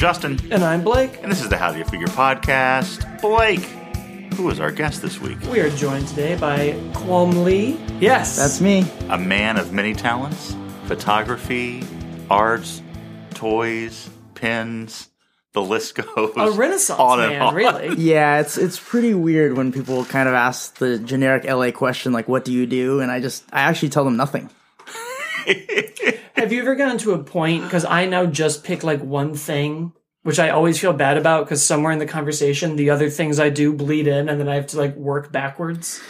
Justin, And I'm Blake. and this is the How Do You Figure podcast. Blake, who is our guest this week? We are joined today by Qualm Lee. Yes. That's me. A man of many talents photography, arts, toys, pins, the list goes. a renaissance on and man, on. really. Yeah, it's it's pretty weird when people kind of ask the generic LA question like, "What do you do?" And I just I actually tell them nothing. Have you ever gotten to a point, because I now just pick like one thing, which I always feel bad about because somewhere in the conversation, the other things I do bleed in and then I have to like work backwards.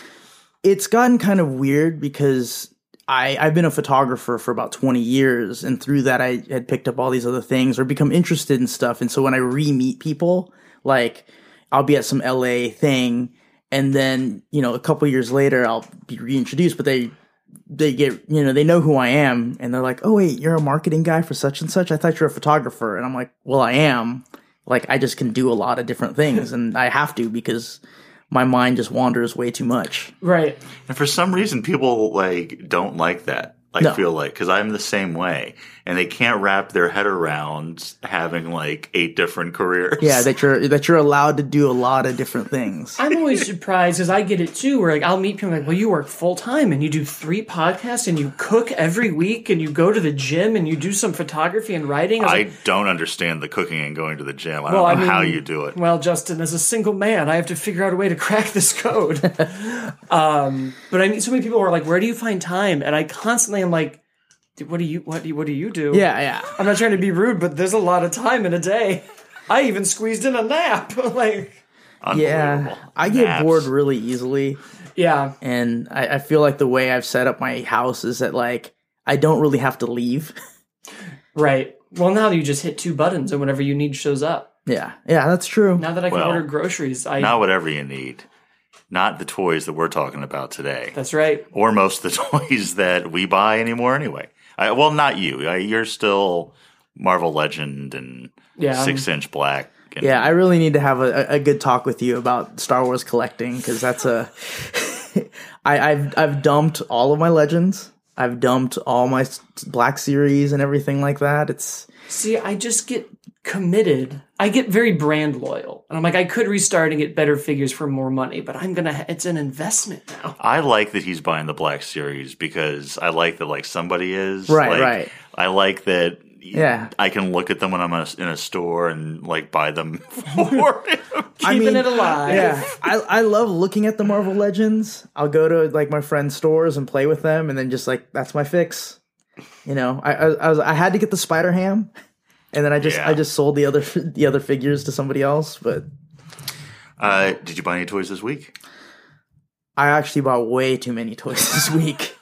It's gotten kind of weird because I I've been a photographer for about 20 years and through that I had picked up all these other things or become interested in stuff and so when I re-meet people, like I'll be at some LA thing and then, you know, a couple years later I'll be reintroduced but they they get you know they know who I am and they're like, "Oh wait, you're a marketing guy for such and such. I thought you're a photographer." And I'm like, "Well, I am. Like I just can do a lot of different things and I have to because my mind just wanders way too much." Right. And for some reason, people like don't like that. I No. feel like because I'm the same way, and they can't wrap their head around having like eight different careers. Yeah, that you're that you're allowed to do a lot of different things. I'm always surprised because I get it too. Where like I'll meet people like, well, you work full time and you do three podcasts and you cook every week and you go to the gym and you do some photography and writing. I I like, don't understand the cooking and going to the gym. I Well, don't I know how you do it. well, Justin, as a single man, I have to figure out a way to crack this code. um, but I mean, so many people are like, where do you find time? And I constantly am like, "Dude, what do you what do you, what do you do? Yeah, yeah. I'm not trying to be rude, but there's a lot of time in a day. I even squeezed in a nap. like, Yeah. I get Naps. bored really easily yeah, and I, I feel like the way I've set up my house is that like I don't really have to leave. right. Well, now you just hit two buttons and whenever you need shows up. yeah. Yeah, that's true. Now that I can Well, order groceries, I Not whatever you need. Not the toys that we're talking about today, that's right. or most of the toys that we buy anymore. Anyway, I, well, not you. I, you're still Marvel Legend and Yeah, I'm- Six Inch Black. And, Yeah, I really need to have a, a good talk with you about Star Wars collecting because that's a. I, I've I've dumped all of my legends. I've dumped all my Black series and everything like that. It's See, I just get committed. I get very brand loyal, and I'm like, I could restart and get better figures for more money, but I'm gonna. It's an investment now. I like that he's buying the Black Series because I like that like somebody is Right, Like, right. I like that. Yeah. I can look at them when I'm in a, in a store and like buy them for him. I Keeping mean, it alive. yeah. I I love looking at the Marvel Legends. I'll go to like my friends' stores and play with them, and then just like that's my fix. You know, I I, I was I had to get the Spider Ham, and then I just Yeah. I just sold the other the other figures to somebody else, but. Uh, did you buy any toys this week? I actually bought way too many toys this week,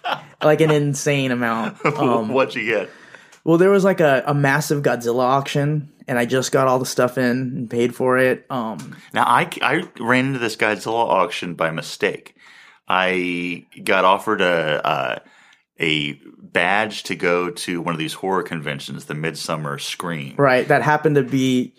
like an insane amount. Um, What'd you get? well, there was like a, a massive Godzilla auction, and I just got all the stuff in and paid for it. Um, Now I, I ran into this Godzilla auction by mistake. I got offered a uh, a badge to go to one of these horror conventions, the Midsummer Scream. right, that happened to be,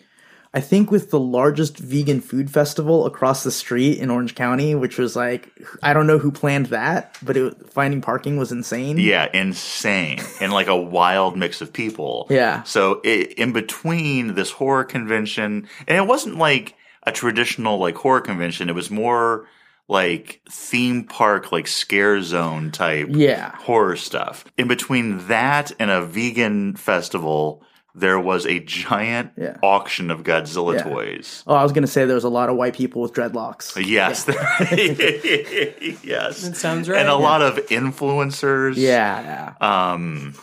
I think, with the largest vegan food festival across the street in Orange County, which was like I don't know who planned that, but it, finding parking was insane. Yeah, insane and like a wild mix of people. Yeah. So i in between this horror convention, and it wasn't like a traditional like horror convention. It was more like theme park, like scare zone type Yeah. horror stuff. In between that and a vegan festival, there was a giant Yeah. auction of Godzilla Yeah. toys. Oh, I was gonna say there was a lot of white people with dreadlocks. Yes. yes. That sounds right. And a lot of influencers. Yeah, yeah. um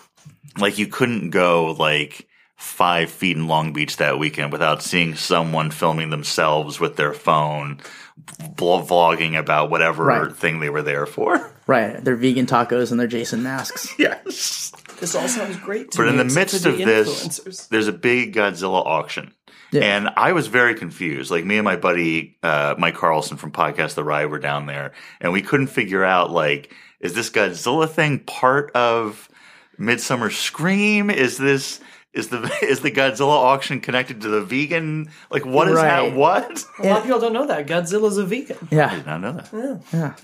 like you couldn't go like five feet in Long Beach that weekend without seeing someone filming themselves with their phone, blo- vlogging about whatever Right. thing they were there for. Right, they're vegan tacos and they're Jason masks. yes. This all sounds great to But me. in the midst of the this, there's a big Godzilla auction. Yeah. And I was very confused. Like me and my buddy uh, Mike Carlson from Podcast The Ride were down there, and we couldn't figure out like, is this Godzilla thing part of Midsummer Scream? Is this is the is the Godzilla auction connected to the vegan? Like, what is Right. that? What? A lot of people don't know that Godzilla's a vegan. I Yeah, did not know that. Yeah.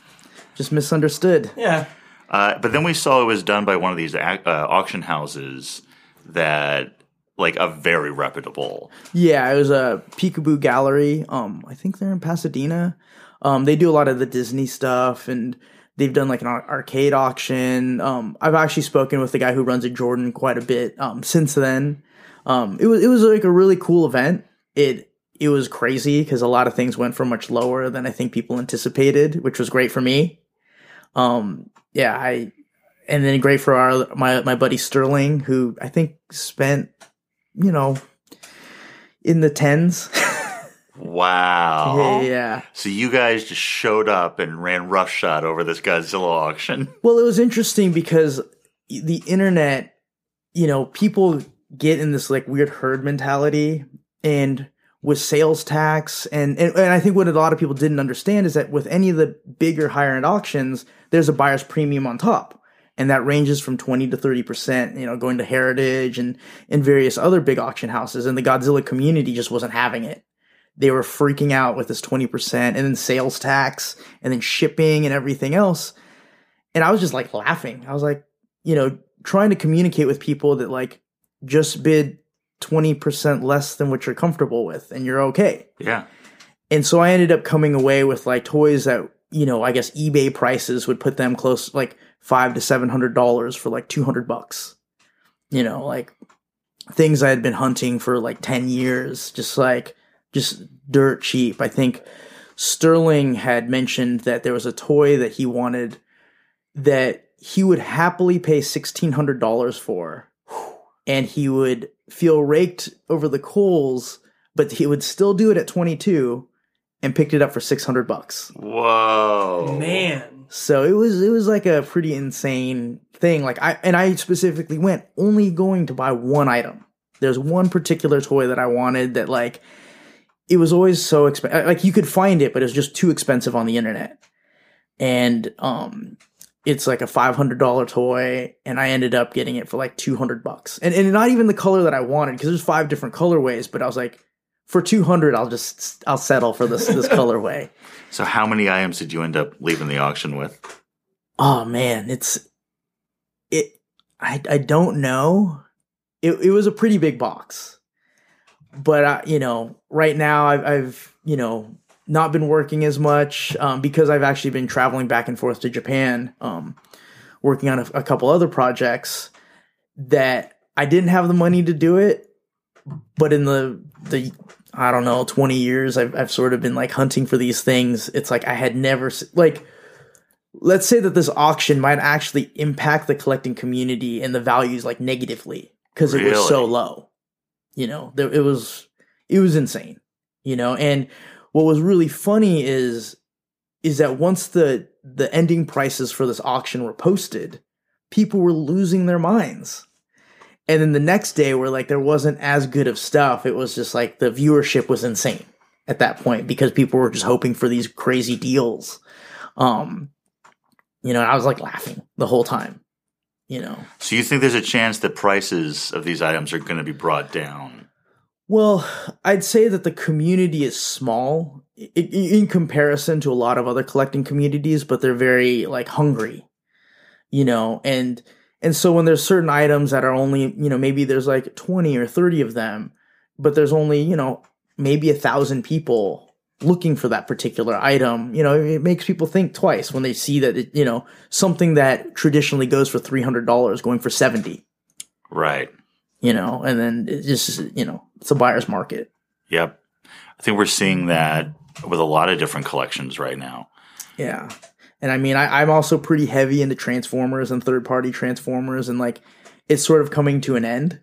Just misunderstood. Yeah. Uh, but then we saw it was done by one of these ac- uh, auction houses that like a very reputable. Yeah, it was a Peekaboo Gallery. Um, I think they're in Pasadena. Um, they do a lot of the Disney stuff, and they've done like an arcade auction. Um, I've actually spoken with the guy who runs at Jordan quite a bit. Um, since then, um, it was it was like a really cool event. It it was crazy because a lot of things went for much lower than I think people anticipated, which was great for me. Um, yeah, I and then great for our my my buddy Sterling, who I think spent you know in the tens. Wow. yeah. So you guys just showed up and ran roughshod over this Godzilla auction. Well, it was interesting because the internet, you know, people get in this like weird herd mentality and with sales tax and, and and I think what a lot of people didn't understand is that with any of the bigger higher end auctions, there's a buyer's premium on top. And that ranges from 20 to 30%, you know, going to Heritage and, and various other big auction houses. And the Godzilla community just wasn't having it. They were freaking out with this 20% and then sales tax and then shipping and everything else. And I was just like laughing. I was like, you know, trying to communicate with people that like just bid 20% less than what you're comfortable with and you're okay. Yeah. And so I ended up coming away with like toys that, you know, I guess eBay prices would put them close like five to seven hundred dollars for like two hundred bucks. You know, like things I had been hunting for like ten years, just like just dirt cheap. I think Sterling had mentioned that there was a toy that he wanted that he would happily pay sixteen hundred dollars for, and he would feel raked over the coals, but he would still do it at twenty two, and picked it up for six hundred bucks. Whoa. Man. So it was it was like a pretty insane thing. Like I and I specifically went only going to buy one item. There's one particular toy that I wanted that like it was always so expensive. Like you could find it, but it was just too expensive on the internet. And um it's like a five hundred dollar toy, and I ended up getting it for like two hundred bucks. And and not even the color that I wanted, because there's five different colorways, but I was like, for two hundred, I'll just I'll settle for this this colorway. So how many items did you end up leaving the auction with? Oh man, it's it. I I don't know. It it was a pretty big box, but I, you know, right now I've I've you know not been working as much um, because I've actually been traveling back and forth to Japan, um, working on a, a couple other projects that I didn't have the money to do it. But in the the I don't know twenty years, I've I've sort of been like hunting for these things. It's like I had never like let's say that this auction might actually impact the collecting community and the values like negatively because it was so low. You know, there, it was it was insane. You know, and what was really funny is is that once the the ending prices for this auction were posted, people were losing their minds. And then the next day, where like there wasn't as good of stuff, it was just like the viewership was insane at that point because people were just hoping for these crazy deals. Um, you know, I was like laughing the whole time. You know, So you think there's a chance that prices of these items are going to be brought down? Well, I'd say that the community is small i- i- in comparison to a lot of other collecting communities, but they're very like hungry, you know, and and so when there's certain items that are only, you know, maybe there's like 20 or 30 of them, but there's only, you know, maybe a thousand people looking for that particular item, you know, it makes people think twice when they see that, it, you know, something that traditionally goes for $300 going for 70, Right. you know, and then it just, you know, it's a buyer's market. Yep. I think we're seeing that with a lot of different collections right now. Yeah. And I mean, I, I'm also pretty heavy into Transformers and third party Transformers, and like it's sort of coming to an end,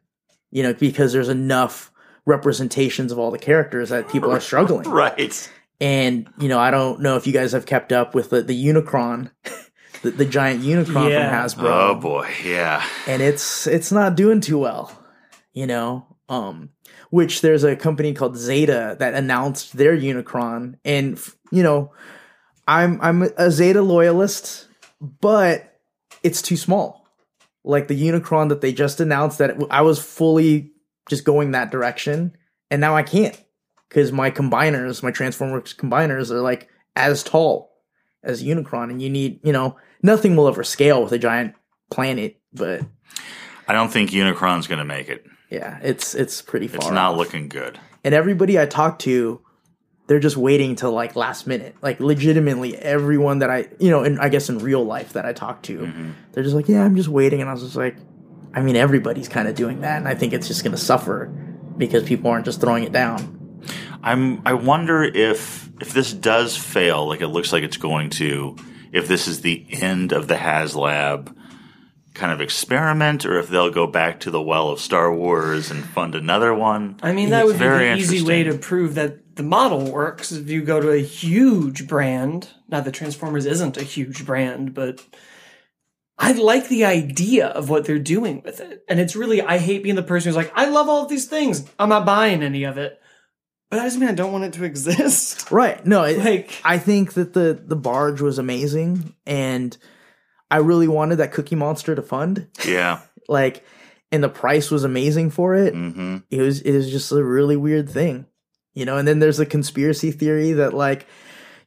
you know, because there's enough representations of all the characters that people are struggling. Right. And, you know, I don't know if you guys have kept up with the, the Unicron, the, the giant Unicron Yeah. from Hasbro Oh boy. Yeah. and it's it's not doing too well you know um which there's a company called zeta that announced their unicron and you know i'm i'm a zeta loyalist but it's too small like the unicron that they just announced that i was fully just going that direction and now i can't because my combiners my transformers combiners are like as tall as unicron and you need you know nothing will ever scale with a giant planet but I don't think Unicron's going to make it. Yeah, it's it's pretty far. It's not off. looking good. and everybody I talk to, they're just waiting till like last minute. Like legitimately, everyone that I, you know, and I guess in real life that I talk to, Mm-hmm. they're just like, yeah, I'm just waiting. And I was just like, I mean, everybody's kind of doing that, and I think it's just going to suffer because people aren't just throwing it down. I'm. I wonder if if this does fail, like it looks like it's going to, if this is the end of the HasLab kind of experiment, or if they'll go back to the well of Star Wars and fund another one. I mean, that would be very easy way to prove that the model works. If you go to a huge brand, not that Transformers isn't a huge brand, but I like the idea of what they're doing with it. And it's really, I hate being the person who's like, I love all of these things. I'm not buying any of it. But I just mean I don't want it to exist. Right? No, it, Like- I think that the the barge was amazing, and I really wanted that Cookie Monster to fund. Yeah. Like, and the price was amazing for it. hmm it was it is just a really weird thing you know and then there's a conspiracy theory that like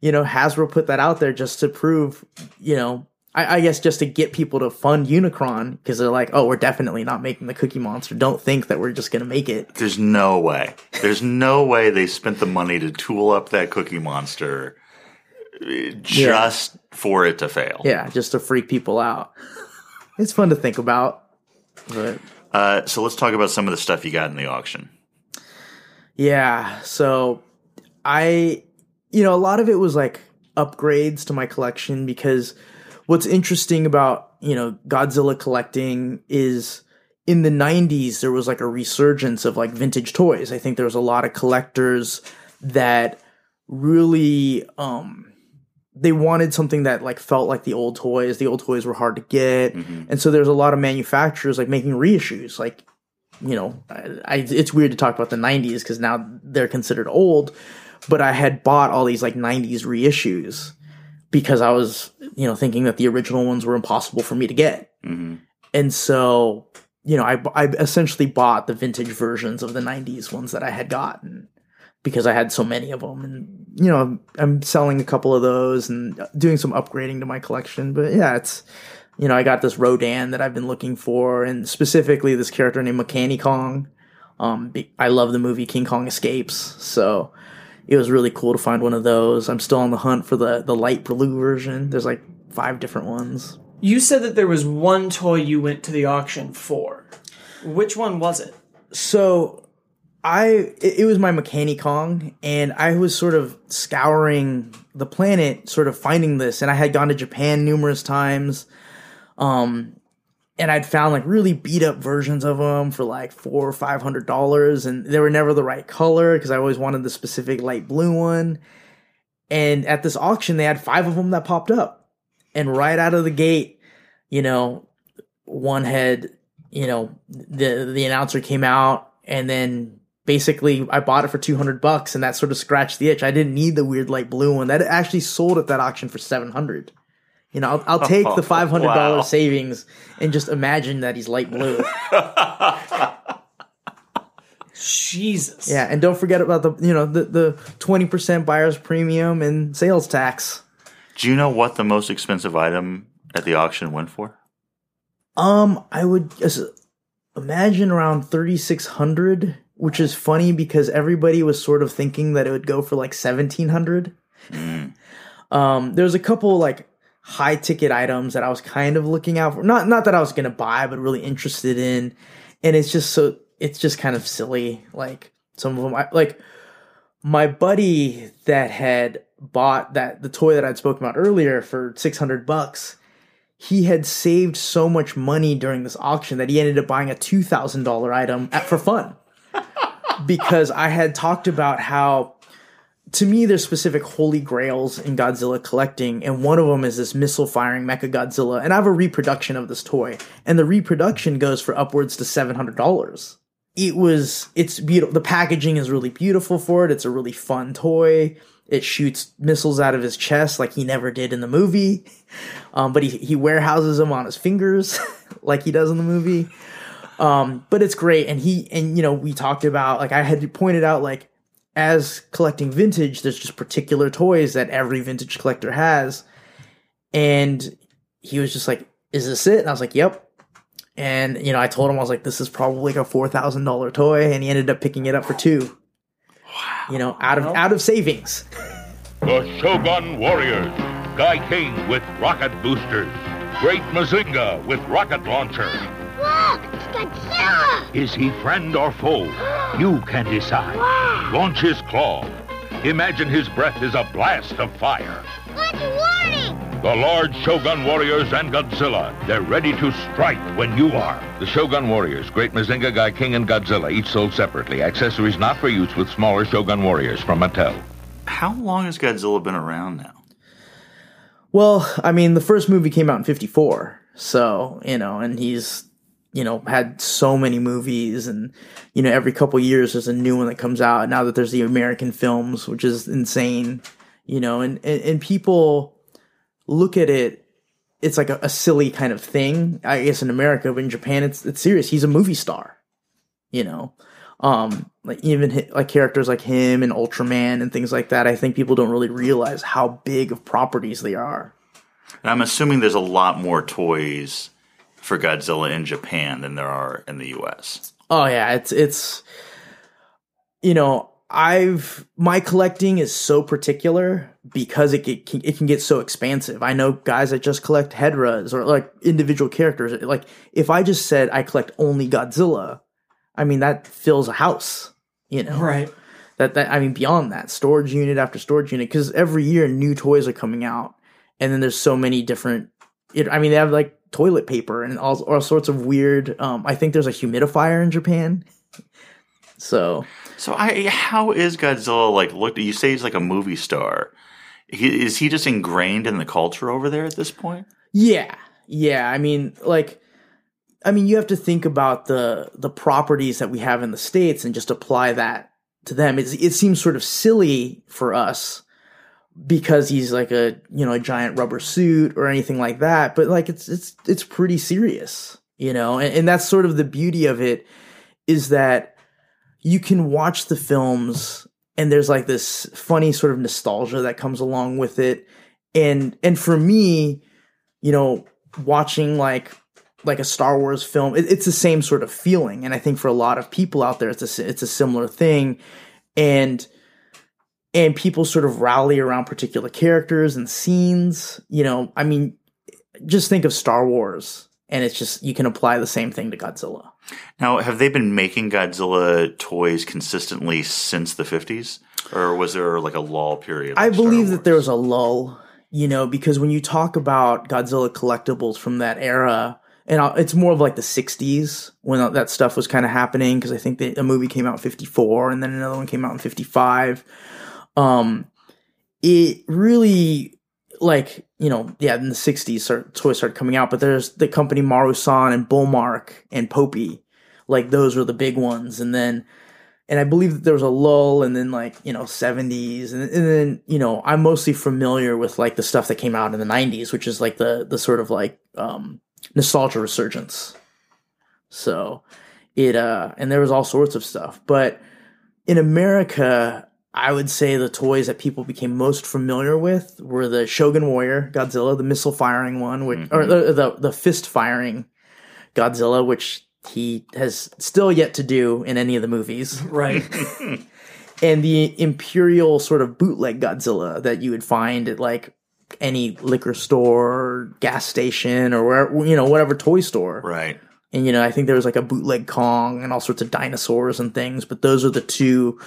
you know hasbro put that out there just to prove you know i, I guess just to get people to fund unicron because they're like oh we're definitely not making the cookie monster don't think that we're just gonna make it There's no way. There's no way they spent the money to tool up that Cookie Monster uh, just for it to fail. yeah just to freak people out it's fun to think about but Uh, so let's talk about some of the stuff you got in the auction. Yeah. So I, you know, a lot of it was like upgrades to my collection because what's interesting about, you know, Godzilla collecting is in the 90s, there was like a resurgence of like vintage toys. I think there was a lot of collectors that really, um, they wanted something that like felt like the old toys. The old toys were hard to get. And so there's a lot of manufacturers like making reissues. Like you know, I, I, it's weird to talk about the 90s because now they're considered old, but I had bought all these like 90s reissues because I was, you know, thinking that the original ones were impossible for me to get. hmm And so, you know, I, I essentially bought the vintage versions of the 90s ones that I had gotten because I had so many of them. And, you know, I'm selling a couple of those and doing some upgrading to my collection. But yeah, it's, you know, I got this Rodan that I've been looking for, and specifically this character named Mechani Kong. Um, I love the movie King Kong Escapes, so it was really cool to find one of those. I'm still on the hunt for the the light blue version. There's like five different ones. You said that there was one toy you went to the auction for. Which one was it? So I it, it was my Mechani Kong, and I was sort of scouring the planet, sort of finding this, and I had gone to Japan numerous times. Um, and I'd found like really beat up versions of them for like four or five hundred dollars, and they were never the right color because I always wanted the specific light blue one. And at this auction, they had five of them that popped up, and right out of the gate, you know, one had, you know, the the announcer came out, and then basically I bought it for two hundred bucks, and that sort of scratched the itch. I didn't need the weird light blue one that actually sold at that auction for seven hundred. You know, I'll, I'll take the five hundred dollars Wow. savings and just imagine that he's light blue. Jesus. yeah, and don't forget about the you know the the twenty percent buyer's premium and sales tax. Do you know what the most expensive item at the auction went for? Um, I would guess, imagine around thirty six hundred, which is funny because everybody was sort of thinking that it would go for like seventeen hundred. Um, there's a couple like high ticket items that I was kind of looking out for. Not not that I was gonna buy, but really interested in. And it's just so it's just kind of silly. Like some of them, I, like my buddy that had bought that the toy that I'd spoken about earlier for six hundred bucks. He had saved so much money during this auction that he ended up buying a two thousand dollar item at, for fun because I had talked about how to me there's specific holy grails in Godzilla collecting, and one of them is this missile firing Mecha Godzilla. And I have a reproduction of this toy, and the reproduction goes for upwards to seven hundred dollars. It was it's beautiful. The packaging is really beautiful for it. It's a really fun toy. It shoots missiles out of his chest like he never did in the movie, um, but he he warehouses them on his fingers like he does in the movie. Um, but it's great, and he and you know we talked about like I had pointed out like as collecting vintage, there's just particular toys that every vintage collector has. And he was just like, Is this it? And I was like, Yep. And you know, I told him I was like, "This is probably like a four thousand dollar toy," and he ended up picking it up for two. Wow! You know, out of out of savings. The Shogun Warriors, Gaiking with rocket boosters, Great Mazinga with rocket launcher. Look, it's Godzilla! Is he friend or foe? You can decide. Wow. Launch his claw. Imagine his breath is a blast of fire. That's warning! The large Shogun Warriors and Godzilla. They're ready to strike when you are. The Shogun Warriors, Great Mazinga, Gaiking, and Godzilla, each sold separately. Accessories not for use with smaller Shogun Warriors from Mattel. How long has Godzilla been around now? Well, I mean, the first movie came out in 54. So, you know, and he's, you know, had so many movies and, you know, every couple years there's a new one that comes out. Now that there's the American films, which is insane, you know, and, and, and people look at it, it's like a, a, silly kind of thing, I guess in America, but in Japan it's, it's serious. He's a movie star, you know? Um, like even like characters like him and Ultraman and things like that. I think people don't really realize how big of properties they are. And I'm assuming there's a lot more toys for Godzilla in Japan than there are in the US. Oh yeah, it's it's you know, I've my collecting is so particular because it can, it can get so expansive. I know guys that just collect Hedorahs or like individual characters. Like if I just said I collect only Godzilla, I mean that fills a house, you know. Right. That that I mean beyond that, storage unit after storage unit cuz every year new toys are coming out and then there's so many different it, I mean they have like toilet paper and all all sorts of weird um I think there's a humidifier in Japan. So So I how is Godzilla like looked you say he's like a movie star. He, is he just ingrained in the culture over there at this point? Yeah. Yeah, I mean like I mean, you have to think about the the properties that we have in the states and just apply that to them. It's, it seems sort of silly for us because he's like a you know a giant rubber suit or anything like that, but like it's it's it's pretty serious, you know. And, and that's sort of the beauty of it is that you can watch the films and there's like this funny sort of nostalgia that comes along with it, and and for me, you know, watching like like a Star Wars film. It, it's the same sort of feeling, and I think for a lot of people out there, it's a it's a similar thing, and and people sort of rally around particular characters and scenes. You know, I mean, just think of Star Wars, and it's just you can apply the same thing to Godzilla. Now, have they been making Godzilla toys consistently since the fifties, or was there like a lull period? I believe that there was a lull. You know, because when you talk about Godzilla collectibles from that era, and it's more of like the 60s when that stuff was kind of happening because i think the, a movie came out in 54 and then another one came out in 55 um it really like you know yeah in the 60s start, toys started coming out but there's the company marusan and bullmark and popy like those were the big ones and then and i believe that there was a lull and then like you know 70s and, and then you know i'm mostly familiar with like the stuff that came out in the 90s which is like the the sort of like um nostalgia resurgence. So it uh and there was all sorts of stuff. But in America, I would say the toys that people became most familiar with were the Shogun Warrior Godzilla, the missile firing one, which mm-hmm. or the, the the fist firing Godzilla, which he has still yet to do in any of the movies. Right. and the Imperial sort of bootleg Godzilla that you would find at like any liquor store, gas station, or where you know whatever toy store. Right. And you know, I think there was like a bootleg Kong and all sorts of dinosaurs and things, but those are the two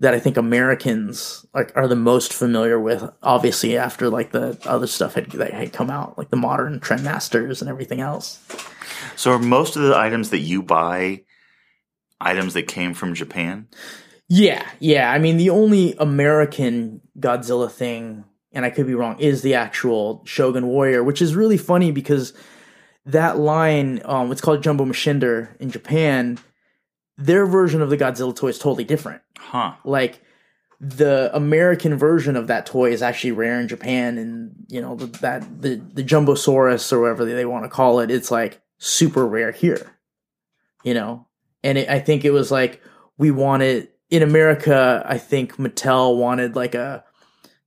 that I think Americans like are the most familiar with. Obviously, after like the other stuff had that had come out, like the modern Trendmasters and everything else. So, are most of the items that you buy items that came from Japan? Yeah, yeah. I mean, the only American Godzilla thing and I could be wrong, is the actual Shogun Warrior, which is really funny because that line, um, it's called Jumbo Machinder in Japan. Their version of the Godzilla toy is totally different. Huh. Like the American version of that toy is actually rare in Japan, and you know the, that the the Jumbosaurus or whatever they want to call it, it's like super rare here. You know, and it, I think it was like we wanted in America. I think Mattel wanted like a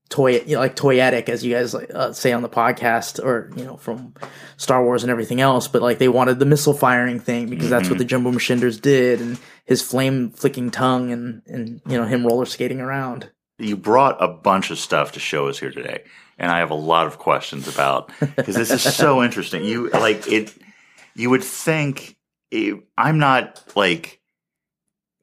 toy, you know, like toyetic, as you guys uh, say on the podcast, or you know, from Star Wars and everything else. But like they wanted the missile firing thing because that's what the Jumbo Machinders did, and his flame flicking tongue, and and you know him roller skating around. You brought a bunch of stuff to show us here today, and I have a lot of questions about because this is so interesting. You like it. You would think it, I'm not like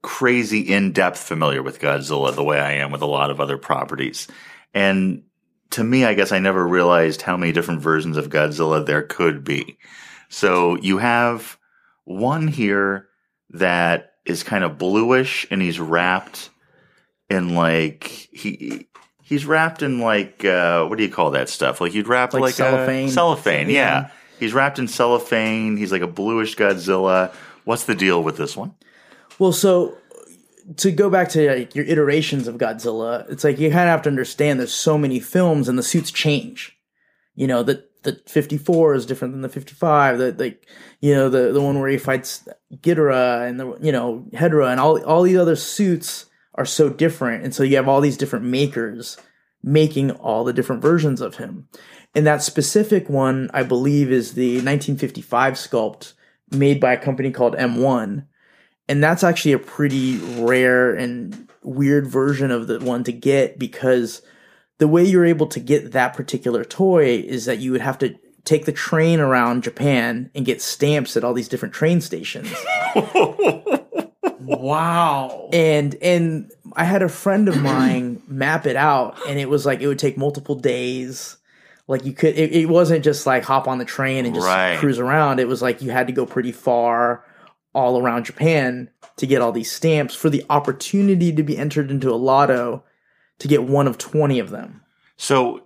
crazy in depth familiar with Godzilla the way I am with a lot of other properties, and to me, I guess I never realized how many different versions of Godzilla there could be. So you have one here that is kind of bluish, and he's wrapped in like he he's wrapped in like uh what do you call that stuff? Like you'd wrap Like like, cellophane? Cellophane, yeah. Yeah. He's wrapped in cellophane. He's like a bluish Godzilla. What's the deal with this one? Well, so to go back to like, your iterations of Godzilla, it's like you kind of have to understand there's so many films and the suits change. You know, the the 54 is different than the 55. The like you know the the one where he fights Ghidorah and the you know Hedorah and all all these other suits are so different, and so you have all these different makers making all the different versions of him. And that specific one, I believe, is the 1955 sculpt made by a company called M1 and that's actually a pretty rare and weird version of the one to get because the way you're able to get that particular toy is that you would have to take the train around Japan and get stamps at all these different train stations. Wow. and and I had a friend of mine map it out and it was like it would take multiple days. Like you could it, it wasn't just like hop on the train and just Right. cruise around. It was like you had to go pretty far all around Japan to get all these stamps for the opportunity to be entered into a lotto to get one of 20 of them. So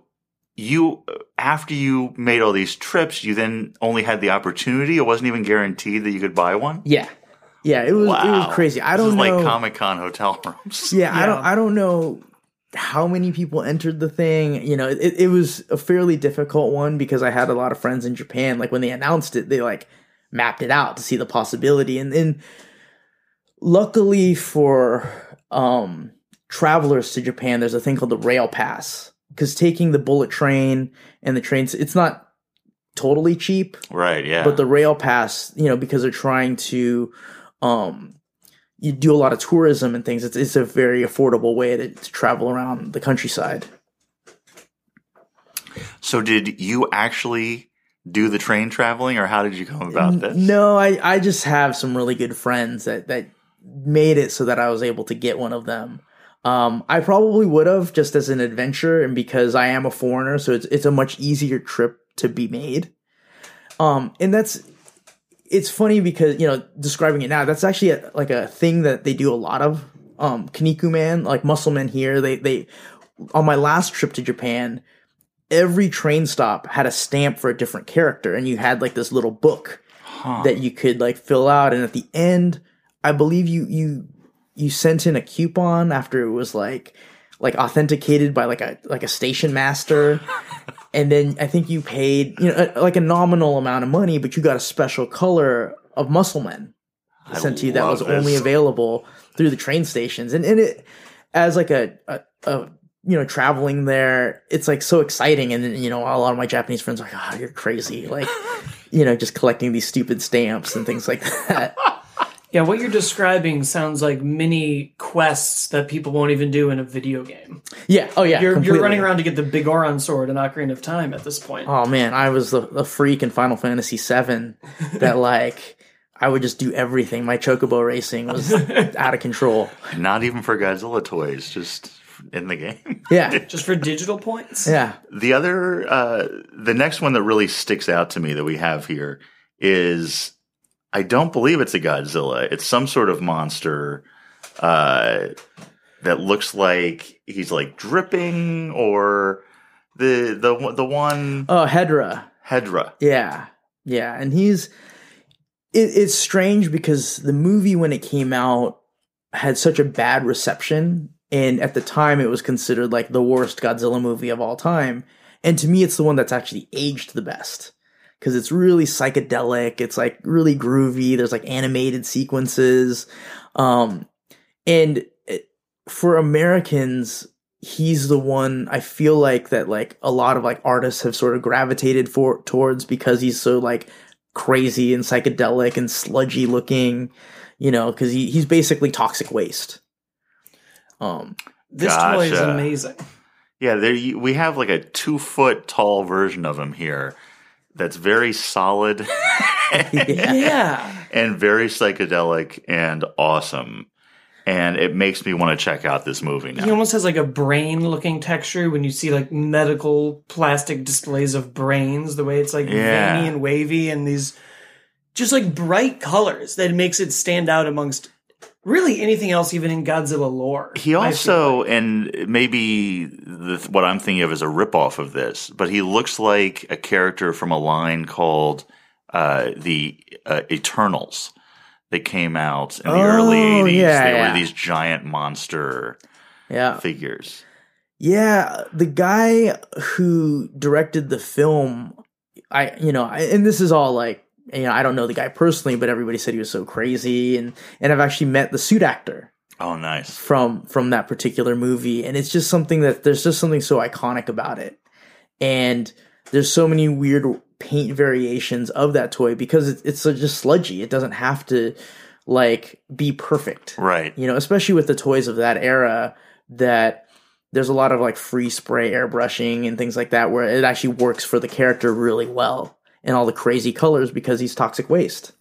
you after you made all these trips, you then only had the opportunity. It wasn't even guaranteed that you could buy one. Yeah. Yeah, it was it was crazy. I don't is know like Comic Con hotel rooms. Yeah, I don't I don't know how many people entered the thing. You know, it, it was a fairly difficult one because I had a lot of friends in Japan. Like when they announced it, they like mapped it out to see the possibility. And then luckily for um travelers to Japan, there's a thing called the rail pass. Because taking the bullet train and the trains it's not totally cheap Right. Yeah. but the rail pass you know because they're trying to um you do a lot of tourism and things it's, it's a very affordable way to, to travel around the countryside so did you actually do the train traveling, or how did you come about this? no i i just have some really good friends that that made it so that i was able to get one of them. Um i probably would have just as an adventure and because i am a foreigner so it's it's a much easier trip to be made. Um and that's it's funny because you know describing it now that's actually a, like a thing that they do a lot of. Um kinnikuman like muscle men here they they on my last trip to japan every train stop had a stamp for a different character and you had like this little book that you could like fill out and at the end i believe you you you sent in a coupon after it was like like authenticated by like a like a station master and then i think you paid you know a, like a nominal amount of money but you got a special color of muscle men I sent to you that was only available through the train stations and, and it as like a, a, a you know traveling there it's like so exciting. And then you know a lot of my japanese friends are like oh you're crazy like you know just collecting these stupid stamps and things like that. Yeah, what you're describing sounds like mini quests that people won't even do in a video game. yeah. Oh yeah You're, you're running around to get the Biggoron sword in Ocarina of Time at this point. oh man i was the, the freak in final fantasy 7 that like i would just do everything. My chocobo racing was out of control. Not even for Godzilla toys, just in the game. yeah Just for digital points? yeah The other, uh, the next one that really sticks out to me that we have here is I don't believe it's a Godzilla. It's some sort of monster uh, that looks like he's like dripping or the the the one oh hedorah Hedorah. Yeah, yeah, and he's it, it's strange because the movie when it came out had such a bad reception, and at the time it was considered like the worst Godzilla movie of all time. And to me, it's the one that's actually aged the best because it's really psychedelic. It's like really groovy. There's like animated sequences, um, and it, for Americans, he's the one I feel like that like a lot of like artists have sort of gravitated for towards because he's so like crazy and psychedelic and sludgy looking, you know, because he, he's basically toxic waste. Um, This toy is amazing. Yeah, there you, we have like a two foot tall version of him here that's very solid yeah. And very psychedelic and awesome. And it makes me want to check out this movie He almost has like a brain looking texture when you see like medical plastic displays of brains, the way it's like Yeah. veiny and wavy and these just like bright colors that makes it stand out amongst really anything else, even in Godzilla lore. He also, like. and maybe the, what I'm thinking of is a ripoff of this, but he looks like a character from a line called uh, the uh, Eternals that came out in the early Oh, 80s. yeah, they yeah. were these giant monster Yeah. figures. Yeah, the guy who directed the film, I you know, I, and this is all like you know, I don't know the guy personally, but everybody said he was so crazy, and and I've actually met the suit actor Oh, nice. from from that particular movie, and it's just something that there's just something so iconic about it, and there's so many weird paint variations of that toy because it's it's just sludgy. It doesn't have to like be perfect Right. you know, especially with the toys of that era, that there's a lot of like free spray airbrushing and things like that, where it actually works for the character really well and all the crazy colors because he's toxic waste.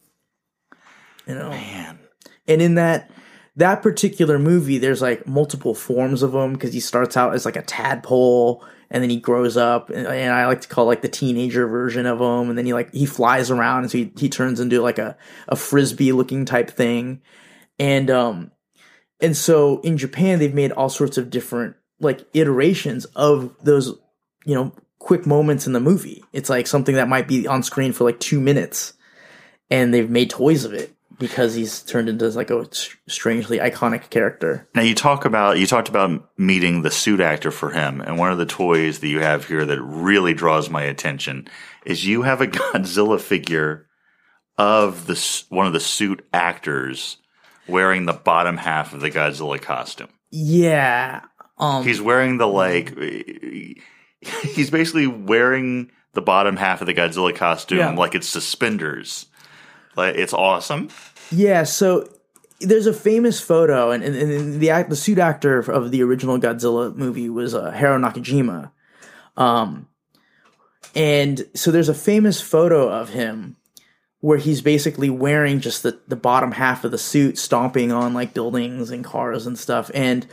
You know, Man. and in that that particular movie, there's like multiple forms of him because he starts out as like a tadpole and then he grows up and, and I like to call like the teenager version of him and then he like he flies around and so he, he turns into like a, a frisbee looking type thing and um and so in Japan they've made all sorts of different like iterations of those you know quick moments in the movie it's like something that might be on screen for like two minutes and they've made toys of it because he's turned into like a strangely iconic character Now you talk about you talked about meeting the suit actor for him, and one of the toys that you have here that really draws my attention is you have a Godzilla figure of the one of the suit actors wearing the bottom half of the Godzilla costume. yeah um He's wearing the like he's basically wearing the bottom half of the Godzilla costume Yeah. like it's suspenders. Like it's awesome. Yeah, so there's a famous photo, and, and, and the act, the suit actor of the original Godzilla movie was uh, Hiro Nakajima. Um, and so there's a famous photo of him where he's basically wearing just the, the bottom half of the suit, stomping on like buildings and cars and stuff. And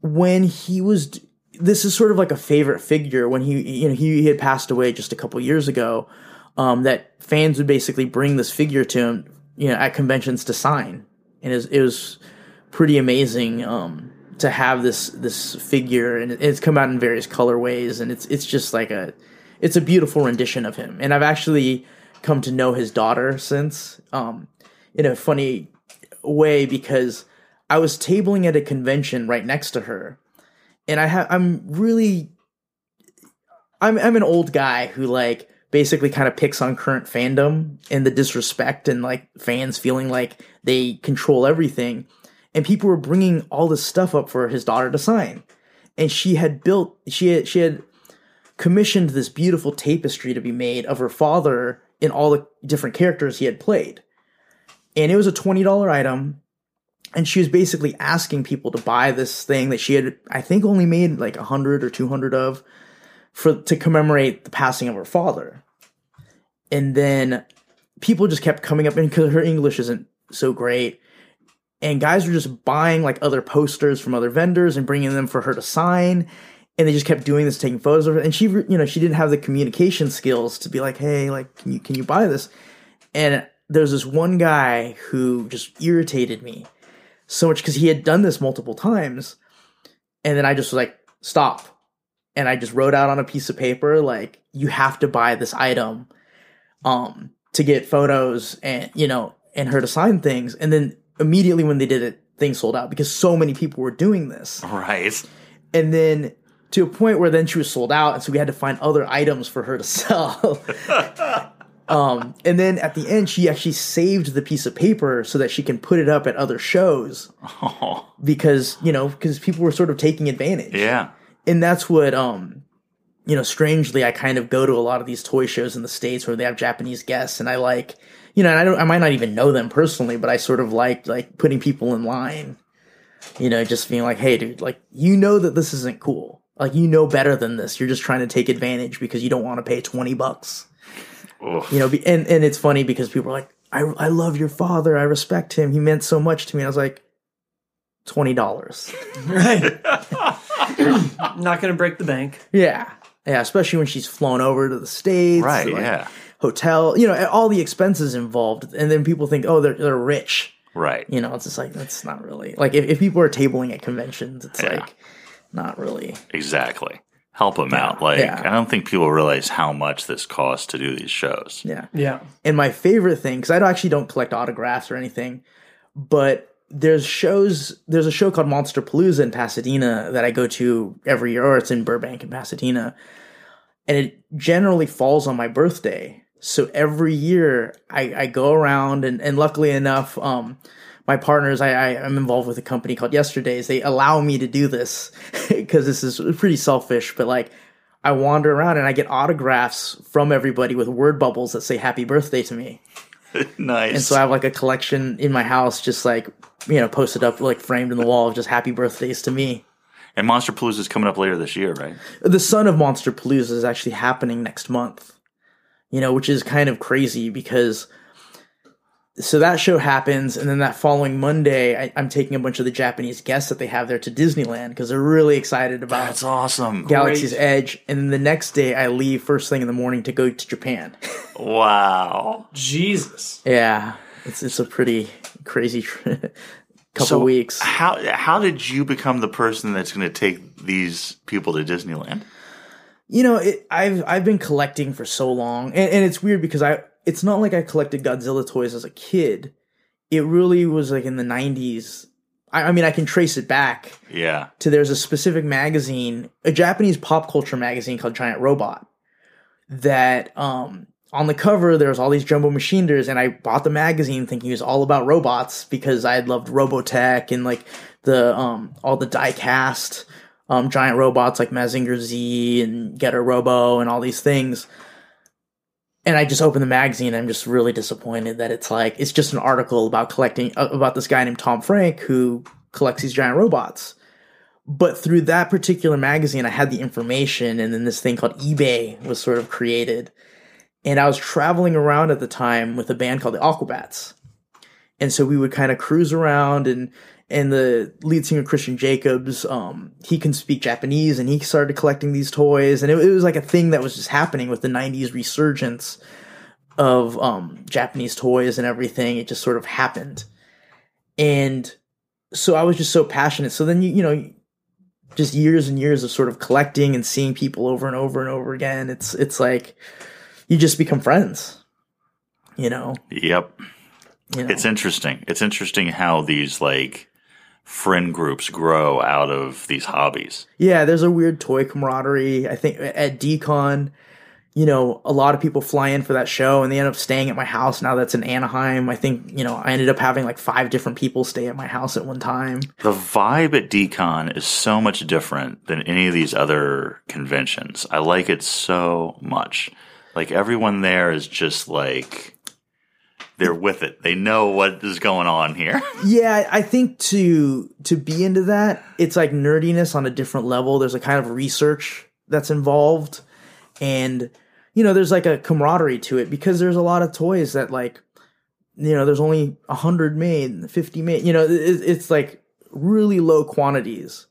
when he was, this is sort of like a favorite figure when he, you know, he, he had passed away just a couple years ago. Um, that fans would basically bring this figure to him, you know, at conventions to sign, and it was, it was pretty amazing um, to have this this figure, and it's come out in various colorways, and it's it's just like a it's a beautiful rendition of him, and I've actually come to know his daughter since, um, in a funny way because I was tabling at a convention right next to her, and I have I'm really I'm I'm an old guy who like basically kind of picks on current fandom and the disrespect and like fans feeling like they control everything. And people were bringing all this stuff up for his daughter to sign. And she had built she had she had commissioned this beautiful tapestry to be made of her father in all the different characters he had played. And it was a $20 item and she was basically asking people to buy this thing that she had I think only made like 100 or 200 of for to commemorate the passing of her father. And then people just kept coming up and because her English isn't so great. And guys were just buying like other posters from other vendors and bringing them for her to sign. And they just kept doing this, taking photos of her And she, you know, she didn't have the communication skills to be like, "Hey, like, can you can you buy this?" And there's this one guy who just irritated me so much because he had done this multiple times. And then I just was like, "Stop!" and I just wrote out on a piece of paper like you have to buy this item um to get photos and you know and her to sign things and then immediately when they did it things sold out because so many people were doing this Right. and then to a point where then she was sold out and so we had to find other items for her to sell um, and then at the end, she actually saved the piece of paper so that she can put it up at other shows. Oh, because you know because people were sort of taking advantage. yeah. and that's what um you know strangely i kind of go to a lot of these toy shows in the states where they have japanese guests and i like you know and i don't i might not even know them personally but i sort of like like putting people in line. You know just being like hey dude like you know that this isn't cool. Like you know better than this. You're just trying to take advantage because you don't want to pay 20 bucks Oof. you know and and it's funny because people are like i i love your father i respect him he meant so much to me and i was like $20 Right. Not going to break the bank. Yeah. Yeah, especially when she's flown over to the States. Right, like, yeah. Hotel, you know, all the expenses involved. And then people think, oh, they're, they're rich. Right. You know, it's just like, that's not really. Like, if, if people are tabling at conventions, it's Yeah. like, not really. Exactly. Help them out. Like, yeah. I don't think people realize how much this costs to do these shows. Yeah. Yeah. And my favorite thing, because I actually don't collect autographs or anything, but there's shows, there's a show called Monster Palooza in Pasadena that I go to every year, or it's in Burbank in Pasadena. And it generally falls on my birthday. So every year I, I go around and, and luckily enough, um, my partners, I, I am involved with a company called Yesterdays. They allow me to do this because this is pretty selfish, but like I wander around and I get autographs from everybody with word bubbles that say happy birthday to me. nice. And so I have like a collection in my house, just like, you know, posted up, like framed in the wall of just happy birthdays to me. and Monster Palooza is coming up later this year, right? The Son of Monster Palooza is actually happening next month, you know, which is kind of crazy because. So that show happens, and then that following Monday, I, I'm taking a bunch of the Japanese guests that they have there to Disneyland because they're really excited about That's awesome. Galaxy's Edge. And then the next day, I leave first thing in the morning to go to Japan. Wow. Jesus. yeah, it's it's a pretty crazy couple So weeks. How how did you become the person that's going to take these people to Disneyland? You know, it, I've I've been collecting for so long, and, and it's weird because I it's not like I collected Godzilla toys as a kid. It really was like in the '90s. I, I mean, I can trace it back Yeah. to there's a specific magazine, a Japanese pop culture magazine called Giant Robot. That um on the cover there's all these Jumbo Machinders, and I bought the magazine thinking it was all about robots because I had loved Robotech and like the um all the die cast um giant robots like Mazinger Z and Getter Robo and all these things. And I just opened the magazine. I'm just really disappointed that it's like it's just an article about collecting uh, about this guy named Tom Frank who collects these giant robots but through that particular magazine i had the information and then this thing called ebay was sort of created and i was traveling around at the time with a band called the aquabats and so we would kind of cruise around and and the lead singer christian jacobs um, he can speak japanese and he started collecting these toys and it, it was like a thing that was just happening with the 90s resurgence of um, japanese toys and everything it just sort of happened and so I was just so passionate. So then you you know just years and years of sort of collecting and seeing people over and over and over again. It's it's like you just become friends. You know. Yep. You know. It's interesting. It's interesting how these like friend groups grow out of these hobbies. yeah, there's a weird toy camaraderie. I think at Decon, you know, a lot of people fly in for that show and they end up staying at my house now that's in Anaheim. I think, you know, I ended up having like five different people stay at my house at one time. The vibe at Decon is so much different than any of these other conventions. I like it so much. Like everyone there is just like they're with it. They know what is going on here. Yeah, I think to to be into that, it's like nerdiness on a different level. There's a kind of research that's involved, and you know, there's like a camaraderie to it because there's a lot of toys that like, you know, there's only a hundred made, fifty made. You know, it, it's like really low quantities.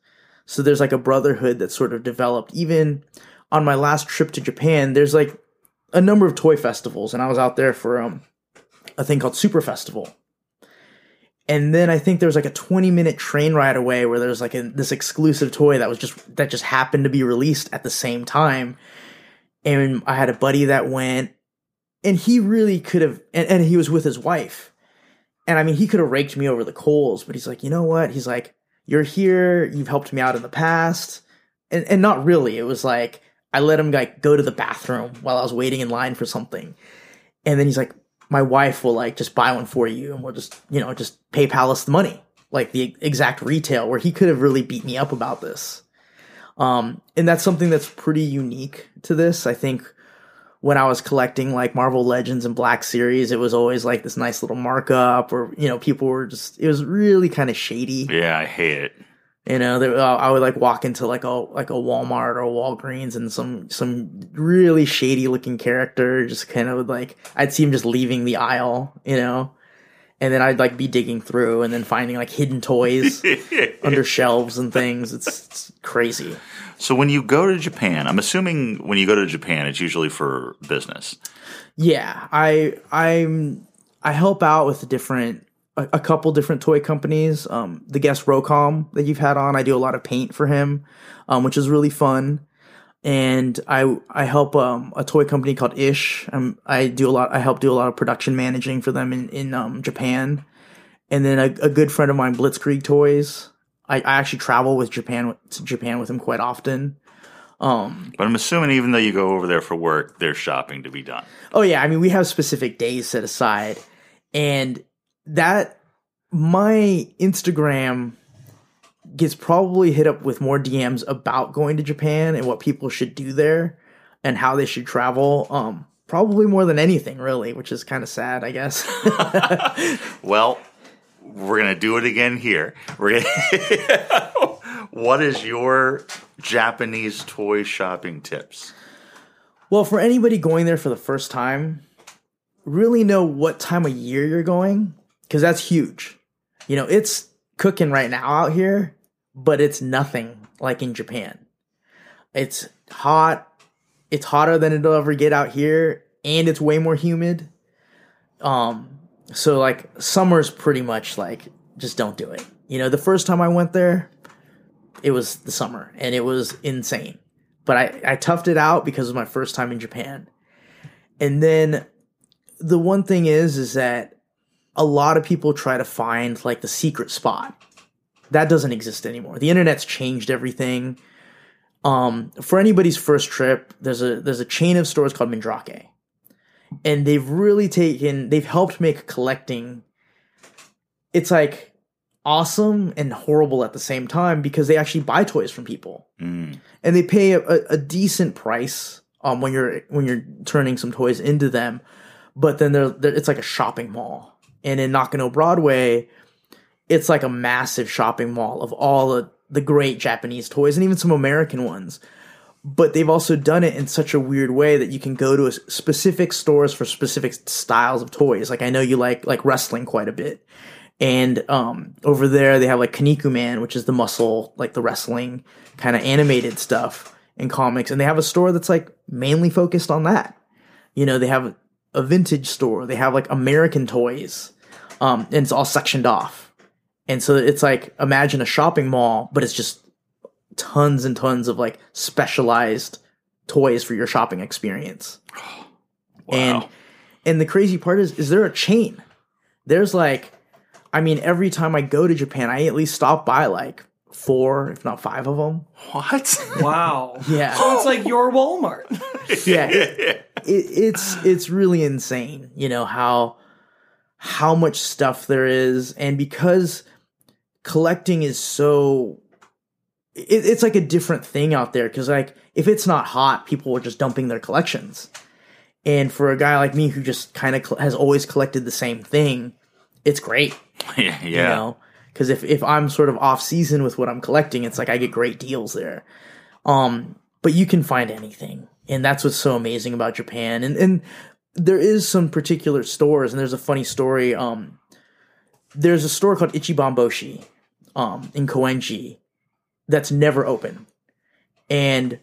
So there's like a brotherhood that's sort of developed. Even on my last trip to Japan, there's like a number of toy festivals, and I was out there for um a thing called Super Festival. And then I think there was like a 20 minute train ride away where there's like a, this exclusive toy that was just that just happened to be released at the same time. And I had a buddy that went and he really could have and, and he was with his wife. And I mean he could have raked me over the coals, but he's like, you know what? He's like, You're here, you've helped me out in the past. And and not really. It was like I let him like go to the bathroom while I was waiting in line for something and then he's like, my wife will like just buy one for you, and we'll just you know just PayPal us the money, like the exact retail. Where he could have really beat me up about this. Um, and that's something that's pretty unique to this. I think when I was collecting like Marvel Legends and Black Series, it was always like this nice little markup, or you know, people were just it was really kind of shady. Yeah, I hate it. You know, there, I would like walk into like a like a Walmart or a Walgreens and some some really shady looking character just kind of like I'd see him just leaving the aisle, you know, and then I'd like be digging through and then finding like hidden toys under shelves and things. It's, it's crazy. So when you go to Japan, I'm assuming when you go to Japan, it's usually for business. Yeah, I I'm I help out with different a, a couple different toy companies. Um, the guest Rocom that you've had on, I do a lot of paint for him, um, which is really fun. And I I help um, a toy company called Ish. Um, I do a lot. I help do a lot of production managing for them in in um, Japan. And then a, a good friend of mine, Blitzkrieg Toys. I, I actually travel with Japan to Japan with him quite often. Um, But I'm assuming even though you go over there for work, there's shopping to be done. Oh yeah, I mean we have specific days set aside, and that my Instagram gets probably hit up with more DMs about going to Japan and what people should do there and how they should travel. Um, probably more than anything, really, which is kind of sad, I guess. Well, we're gonna do it again here. We're gonna what is your Japanese toy shopping tips? well, for anybody going there for the first time, really know what time of year you're going because that's huge. You know, it's cooking right now out here, but it's nothing like in Japan. It's hot. It's hotter than it'll ever get out here, and it's way more humid. Um, so like summer's pretty much like just don't do it. You know, the first time I went there, it was the summer and it was insane. But I, I toughed it out because it was my first time in Japan. And then the one thing is is that a lot of people try to find like the secret spot. That doesn't exist anymore. The internet's changed everything. Um, for anybody's first trip, there's a there's a chain of stores called Mandarake. And they've really taken they've helped make collecting it's like awesome and horrible at the same time because they actually buy toys from people and they pay a, a decent price um, when you're when you're turning some toys into them but then they're, they're, it's like a shopping mall and in nakano broadway it's like a massive shopping mall of all the, the great japanese toys and even some american ones. But they've also done it in such a weird way that you can go to specific stores for specific styles of toys. Like i know you like like wrestling quite a bit. And um, over there they have like Kinnikuman, which is the muscle, like the wrestling kind of animated stuff in comics, and they have a store that's like mainly focused on that. You know, they have a vintage store, they have like American toys, um, and it's all sectioned off, and so it's like imagine a shopping mall, but it's just tons and tons of like specialized toys for your shopping experience. Wow. And and the crazy part is is there a chain? There's like I mean every time I go to Japan, I at least stop by like four, if not five of them. What? Wow. Yeah. So it's like your Walmart. yeah, it, it, it's it's really insane, you know how how much stuff there is, and because collecting is so, it, it's like a different thing out there. Because like if it's not hot, people are just dumping their collections, and for a guy like me who just kind of cl- has always collected the same thing, it's great. yeah, yeah. you know because if, if i'm sort of off season with what i'm collecting it's like i get great deals there um but you can find anything and that's what's so amazing about japan and and there is some particular stores and there's a funny story um there's a store called ichiban boshi um in koenji that's never open and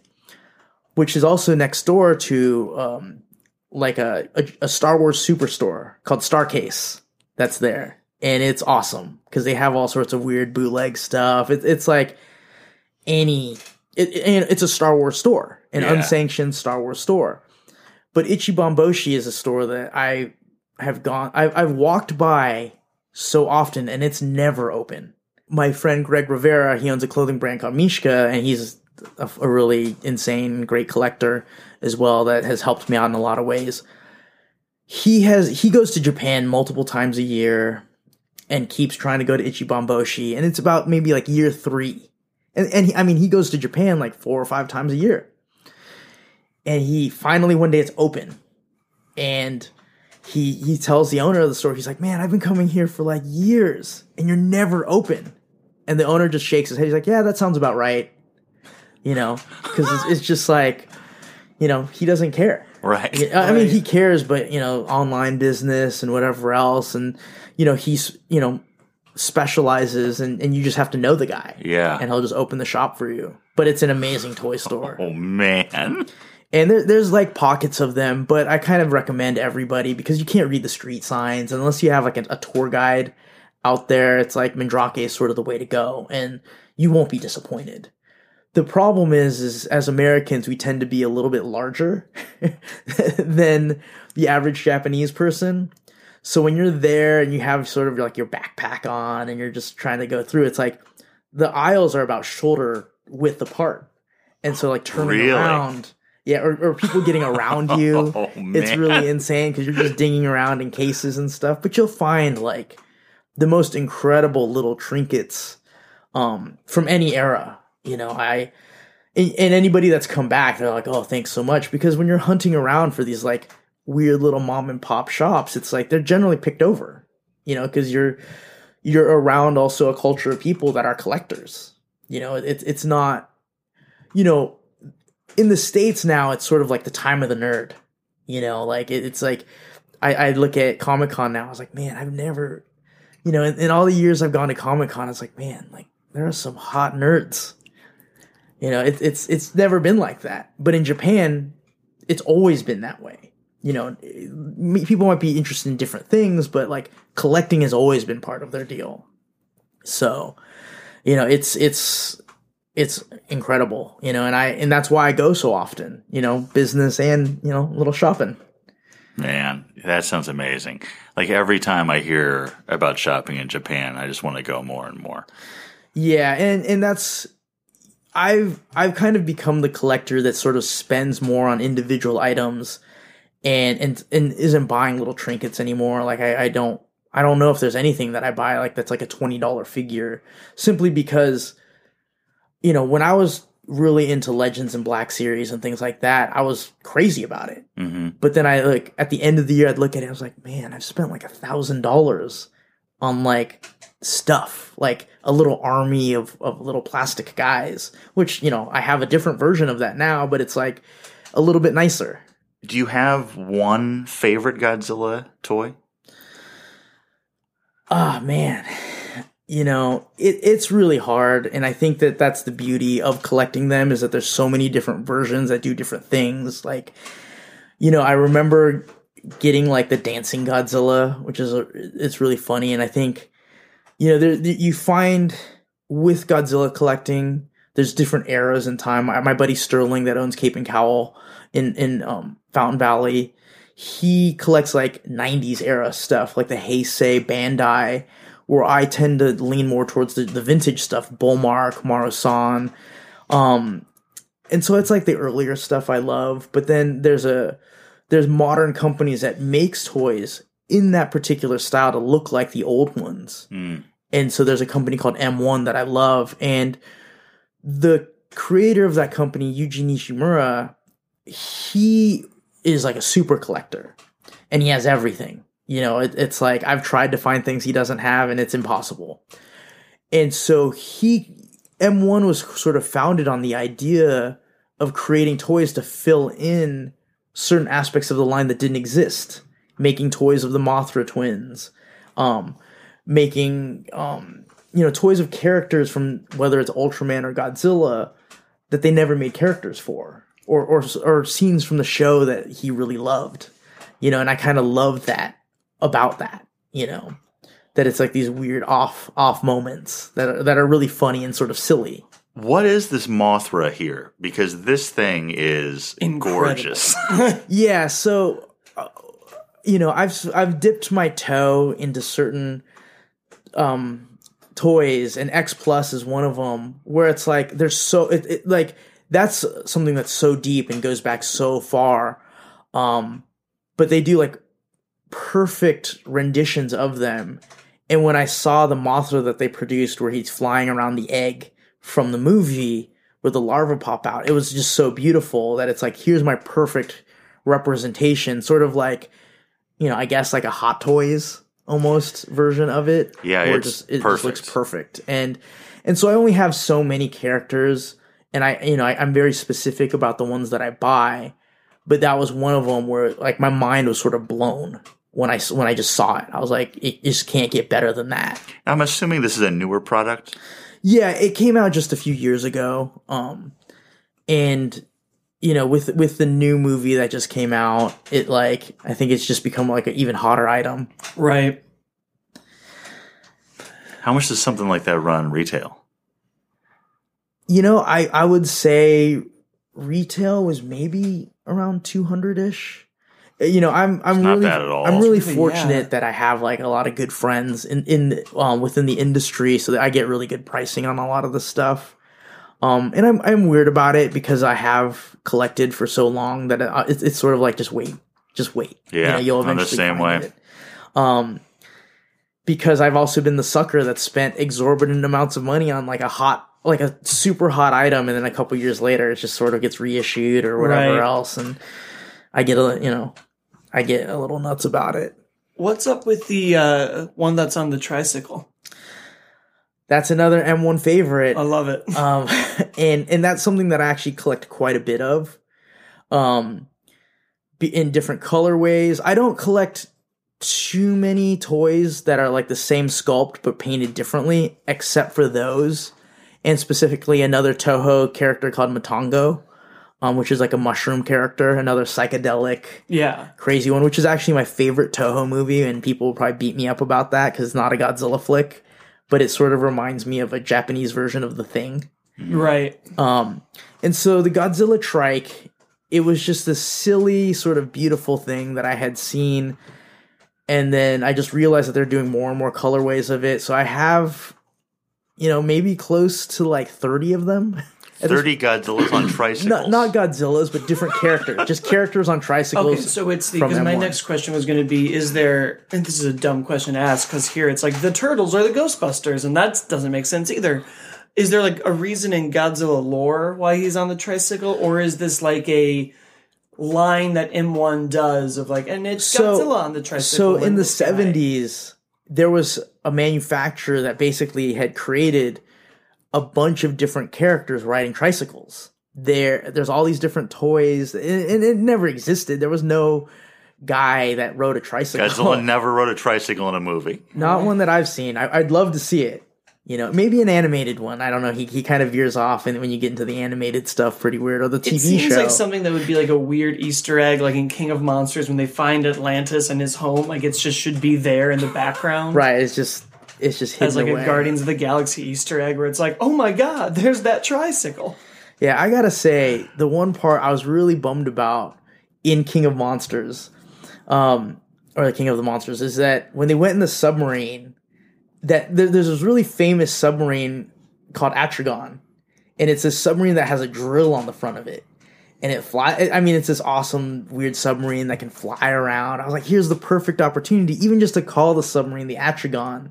which is also next door to um like a, a, a Star Wars superstore called Starcase that's there. And it's awesome because they have all sorts of weird bootleg stuff. It, it's like any, it, it- and it's a Star Wars store, an Yeah. unsanctioned Star Wars store. But Ichiban Boshi is a store that I have gone, I've, I've walked by so often and it's never open. My friend Greg Rivera, he owns a clothing brand called Mishka and he's a, a really insane, great collector as well that has helped me out in a lot of ways he has he goes to Japan multiple times a year and keeps trying to go to Ichiban Boshi, and it's about maybe like year three, and and he, I mean he goes to Japan like four or five times a year, and he finally one day it's open, and he he tells the owner of the store he's like, man, I've been coming here for like years, and you're never open, and the owner just shakes his head. He's like, yeah, that sounds about right, you know, because it's, it's just like, you know, he doesn't care. Right. I mean, he cares, but you know, online business and whatever else, and you know, he's you know specializes, and and you just have to know the guy. Yeah. and he'll just open the shop for you. But it's an amazing toy store, Oh man. and there, there's like pockets of them. But I kind of recommend everybody because you can't read the street signs unless you have like a, a tour guide out there. It's like Mandarake is sort of the way to go, and you won't be disappointed the problem is is as americans we tend to be a little bit larger than the average japanese person so when you're there and you have sort of like your backpack on and you're just trying to go through it's like the aisles are about shoulder width apart. And so like turning Really? around yeah or, or people getting around you Oh, it's really insane because you're just dinging around in cases and stuff. But you'll find like the most incredible little trinkets um from any era you know? I and, and anybody that's come back they're like oh thanks so much. Because when you're hunting around for these like weird little mom and pop shops it's like they're generally picked over you know because you're you're around also a culture of people that are collectors you know it's it's not you know in the states now it's sort of like the time of the nerd you know like it, it's like I, I look at comic-con now i was like man i've never you know in, in all the years i've gone to comic-con it's like man like there are some hot nerds. You know it, it's it's never been like that but in japan it's always been that way you know people might be interested in different things but like collecting has always been part of their deal so you know it's it's it's incredible you know and i and that's why i go so often you know business and you know little shopping Man, that sounds amazing. Like every time I hear about shopping in Japan, I just want to go more and more. Yeah, and and that's I've I've kind of become the collector that sort of spends more on individual items and and and isn't buying little trinkets anymore. Like I, I don't I don't know if there's anything that I buy like that's like a twenty dollar figure simply because you know when I was really into Legends and Black Series and things like that, I was crazy about it. hmm But then I like at the end of the year, I'd look at it. I was like, man, I've spent like a thousand dollars on like stuff, like a little army of of little plastic guys. Which you know, I have a different version of that now, but it's like a little bit nicer. Do you have one favorite Godzilla toy? Ah, man. You know, it, it's really hard, and I think that that's the beauty of collecting them is that there's so many different versions that do different things. Like, you know, I remember getting like the dancing Godzilla, which is a, it's really funny, and I think, you know, there you find with Godzilla collecting, there's different eras in time. My, my buddy Sterling that owns Cape and Cowl in in um, Fountain Valley, he collects like 90s era stuff, like the Heisei, Bandai, where I tend to lean more towards the, the vintage stuff, Bullmark, Marusan. Um, and so it's like the earlier stuff I love, but then there's a there's modern companies that makes toys in that particular style to look like the old ones. Mm. And so there's a company called M1 that I love and the creator of that company, Yuji Nishimura, he is like a super collector and he has everything. You know, it, it's like I've tried to find things he doesn't have and it's impossible. And so he, M1 was sort of founded on the idea of creating toys to fill in certain aspects of the line that didn't exist. Making toys of the Mothra twins, um, making, um, you know, toys of characters from whether it's Ultraman or Godzilla that they never made characters for, or or or scenes from the show that he really loved, you know. And I kind of love that about that, you know, that it's like these weird off off moments that are, that are really funny and sort of silly. What is this Mothra here? Because this thing is Incredible. gorgeous. Yeah, so uh, you know, I've I've dipped my toe into certain um toys and X Plus is one of them where it's like there's so it, it like that's something that's so deep and goes back so far. Um but they do like perfect renditions of them. And when I saw the Mothra that they produced, where he's flying around the egg from the movie, where the larva pop out, it was just so beautiful that it's like, here's my perfect representation, sort of like, you know, I guess like a Hot Toys almost version of it. Yeah, it's just, it perfect. just looks perfect. And and so I only have so many characters, and I you know I, I'm very specific about the ones that I buy. But that was one of them where like my mind was sort of blown when I when I just saw it. I was like, it just can't get better than that. I'm assuming this is a newer product. Yeah, it came out just a few years ago. Um and you know, with with the new movie that just came out, it like I think it's just become like an even hotter item. Right. How much does something like that run retail? You know, I I would say retail was maybe around 200ish. You know, I'm I'm not really bad at all. I'm really Really, fortunate yeah. that I have like a lot of good friends in in um, within the industry, so that I get really good pricing on a lot of the stuff. Um, and I'm I'm weird about it because I have collected for so long that it, it's, it's sort of like just wait, just wait. You Yeah, know, you'll I'm the same way. It. Um, because I've also been the sucker that spent exorbitant amounts of money on like a hot, like a super hot item, and then a couple years later, it just sort of gets reissued or whatever Right. else, and I get a you know, I get a little nuts about it. What's up with the uh, one that's on the tricycle? That's another M1 favorite. I love it. um, and and that's something that I actually collect quite a bit of, um, be- in different colorways. I don't collect too many toys that are like the same sculpt but painted differently, except for those, and specifically another Toho character called Matango, um, which is like a mushroom character, another psychedelic yeah. crazy one, which is actually my favorite Toho movie, and people will probably beat me up about that because it's not a Godzilla flick, but it sort of reminds me of a Japanese version of The Thing. Right. Um, and so the Godzilla trike, it was just this silly, sort of beautiful thing that I had seen. And then I just realized that they're doing more and more colorways of it. So I have, you know, maybe close to like 30 of them. Thirty Godzillas on tricycles. Not, not Godzillas, but different characters. Just characters on tricycles. Okay, so it's the because my M1. next question was going to be: Is there? And this is a dumb question to ask because here it's like the turtles are the Ghostbusters, and that doesn't make sense either. Is there like a reason in Godzilla lore why he's on the tricycle, or is this like a line that M1 does of like, and it's So- Godzilla on the tricycle? So in the this guy? 70s, there was a manufacturer that basically had created a bunch of different characters riding tricycles. There, there's all these different toys, and, it never existed. There was no guy that rode a tricycle. Godzilla never rode a tricycle in a movie. Not one that I've seen. I, I'd love to see it. You know, maybe an animated one. I don't know. He he kind of veers off, and when you get into the animated stuff, pretty weird. Or the TV It seems show. like something that would be like a weird Easter egg, like in King of Monsters when they find Atlantis and his home. Like it's just should be there in the background, right? It's just it's just hidden As like away. a Guardians of the Galaxy Easter egg, where it's like, oh my god, there's that tricycle. Yeah, I gotta say, the one part I was really bummed about in King of Monsters, um, or the King of the Monsters, is that when they went in the submarine, that there, there's this really famous submarine called Atragon, and it's a submarine that has a drill on the front of it, and it fly. I mean, it's this awesome weird submarine that can fly around. I was like, here's the perfect opportunity, even just to call the submarine the Atragon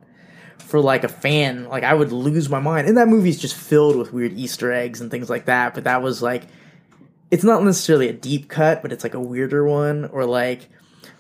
for like a fan, like I would lose my mind. And that movie's just filled with weird Easter eggs and things like that. But that was like, it's not necessarily a deep cut, but it's like a weirder one. Or like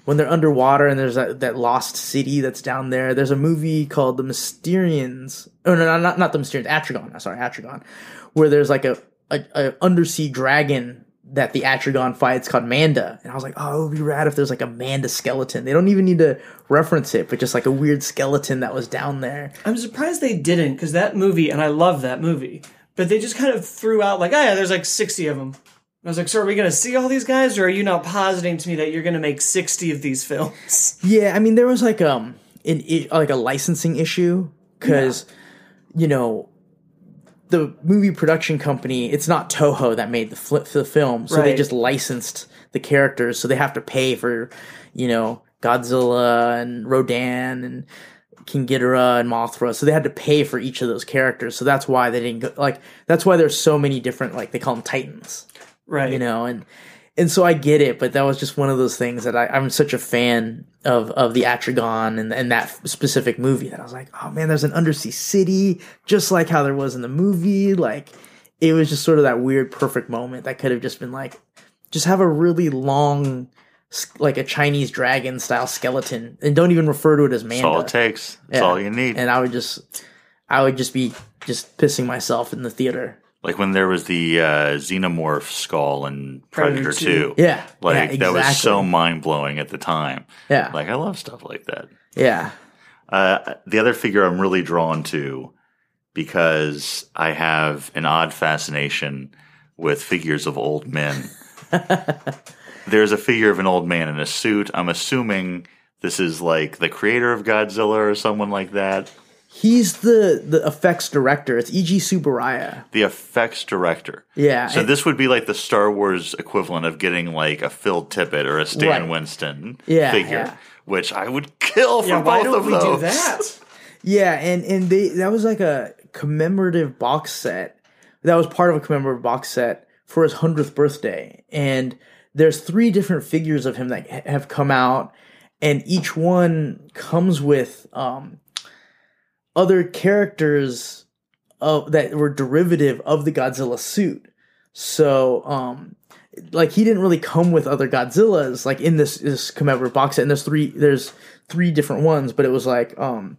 when they're underwater and there's that, that lost city that's down there. There's a movie called The Mysterians. Oh no, no, not not the Mysterians. Atragon. I'm sorry, Atragon. Where there's like a, a, a undersea dragon that the Atragon fights called Manda. And I was like, oh, it would be rad if there's like a Manda skeleton. They don't even need to reference it, but just like a weird skeleton that was down there. I'm surprised they didn't, because that movie, and I love that movie, but they just kind of threw out like, oh yeah, there's like 60 of them. I was like, so are we going to see all these guys, or are you now positing to me that you're going to make 60 of these films? Yeah, I mean there was like um an like a licensing issue because you know the movie production company it's not Toho that made the flip the film, so they just licensed the characters, so they have to pay for you know Godzilla and Rodan and King Ghidorah and Mothra, so they had to pay for each of those characters. So that's why they didn't go like that's why there's so many different like they call them Titans Right. you know and and so I get it, but that was just one of those things that I, I'm such a fan of of the Atragon and, and that specific movie that I was like, oh man, there's an undersea city, just like how there was in the movie. Like it was just sort of that weird perfect moment that could have just been like, just have a really long, like a Chinese dragon style skeleton, and don't even refer to it as That's all it takes. That's Yeah. all you need. And I would just, I would just be just pissing myself in the theater. Like when there was the uh, xenomorph skull in Predator, Predator 2. 2. Yeah, Like yeah, that was so mind blowing at the time. Yeah, Like I love stuff like that. yeah. Uh, the other figure I'm really drawn to because I have an odd fascination with figures of old men. There's a figure of an old man in a suit. I'm assuming this is like the creator of Godzilla or someone like that. He's the the effects director. It's Eiji Tsuburaya. The effects director. Yeah. So this would be like the Star Wars equivalent of getting like a Phil Tippett or a Stan Right. Winston Yeah, figure, yeah. which I would kill for Yeah, both why don't of we those. do that? Yeah, and and they that was like a commemorative box set. That was part of a commemorative box set for his hundredth birthday, and there's three different figures of him that have come out, and each one comes with um, other characters of that were derivative of the Godzilla suit. So, um, like he didn't really come with other Godzillas like in this this commemorative box set. And there's three there's three different ones, but it was like um,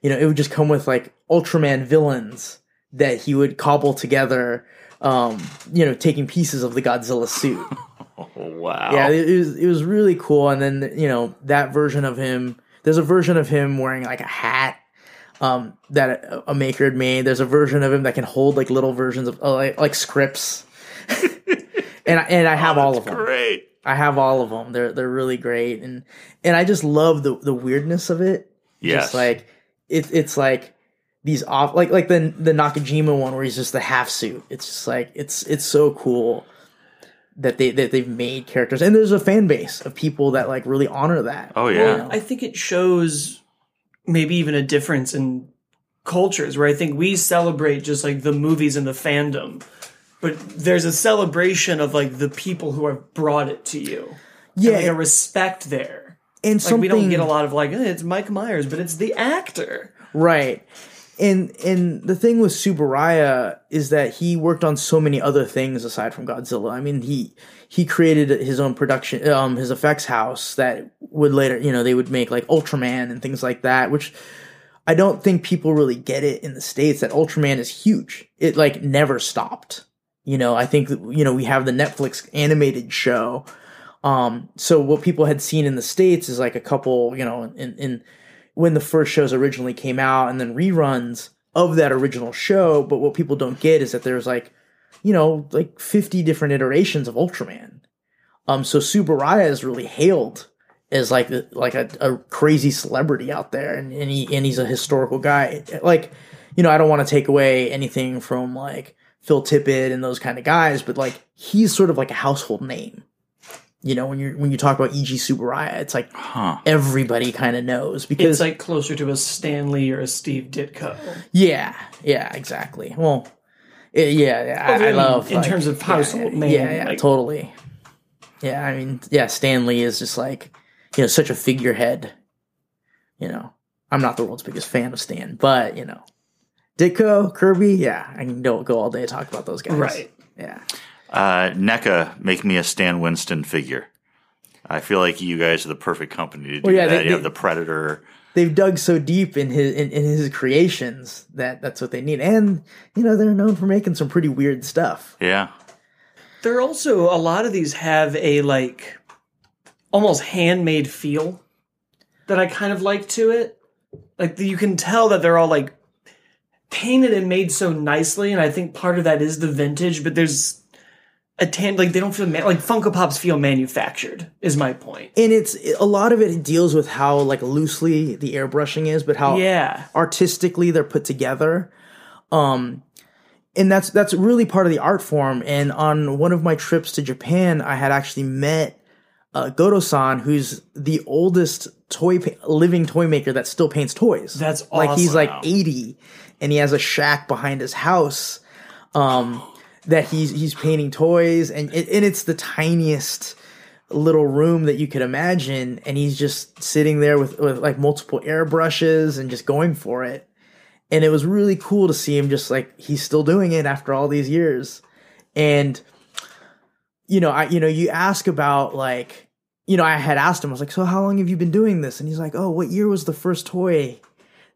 you know, it would just come with like Ultraman villains that he would cobble together. Um, you know, taking pieces of the Godzilla suit. Wow. Yeah, it, it was it was really cool. And then you know that version of him. There's a version of him wearing like a hat um, that a, a maker had made. There's a version of him that can hold like little versions of uh, like, like scripts. and I, and I have all of them. Great. I have all of them. They're they're really great, and and I just love the the weirdness of it. Yes. Just like it, it's like these off like like the the Nakajima one where he's just the half suit. It's just like it's it's so cool that they that they've made characters, and there's a fan base of people that like really honor that. Oh yeah. Well, I think it shows maybe even a difference in cultures where I think we celebrate just like the movies and the fandom, but there's a celebration of like the people who have brought it to you. yeah, Like a respect there. and Like something we don't get a lot of like, eh, it's Mike Myers, but it's the actor. Right. And and the thing with Tsuburaya is that he worked on so many other things aside from Godzilla. I mean, he he created his own production um his effects house that would later, you know, they would make like Ultraman and things like that, which I don't think people really get it in the states that Ultraman is huge. It like never stopped. You know, I think you know, we have the Netflix animated show um, so what people had seen in the states is like a couple, you know, in, in when the first shows originally came out, and then reruns of that original show. But what people don't get is that there's like, you know, like 50 different iterations of Ultraman. Um, so Tsuburaya is really hailed as like like a, a crazy celebrity out there, and, and he and he's a historical guy. Like, you know, I don't want to take away anything from like Phil Tippett and those kind of guys, but like he's sort of like a household name. You know, when you when you talk about Eiji Tsuburaya, it's like Huh. everybody kind of knows because It's like closer to a Stan Lee or a Steve Ditko. yeah, yeah, exactly. Well, yeah, yeah I, I I mean, love in like, terms of household yeah, name, Yeah, yeah, like- totally. Yeah, I mean, yeah, Stan Lee is just like you know such a figurehead. You know, I'm not the world's biggest fan of Stan, but you know, Ditko, Kirby, yeah, I can go go all day talk about those guys. Right. Yeah. Uh, NECA, make me a Stan Winston figure. I feel like you guys are the perfect company to do Well, yeah, that. they- you have the Predator. They've dug so deep in his in, in his creations that that's what they need, and you know they're known for making some pretty weird stuff. Yeah. There are also a lot of these have a like almost handmade feel that I kind of like to it. Like you can tell that they're all like painted and made so nicely, and I think part of that is the vintage. But there's a tan like they don't feel ma- like Funko Pops feel manufactured. Is my point. and it's a lot of it deals with how like loosely the airbrushing is but how Yeah, artistically they're put together um and that's that's really part of the art form and on one of my trips to japan i had actually met uh, Godo-san, who's the oldest toy pa- living toy maker that still paints toys. That's like he's like eighty, and he has a shack behind his house. Um, that he's he's painting toys and it, and it's the tiniest little room that you could imagine and he's just sitting there with, with like multiple airbrushes and just going for it. And it was really cool to see him just like he's still doing it after all these years. And you know i you know you ask about like you know i had asked him i was like so how long have you been doing this? And he's like oh what year was the first toy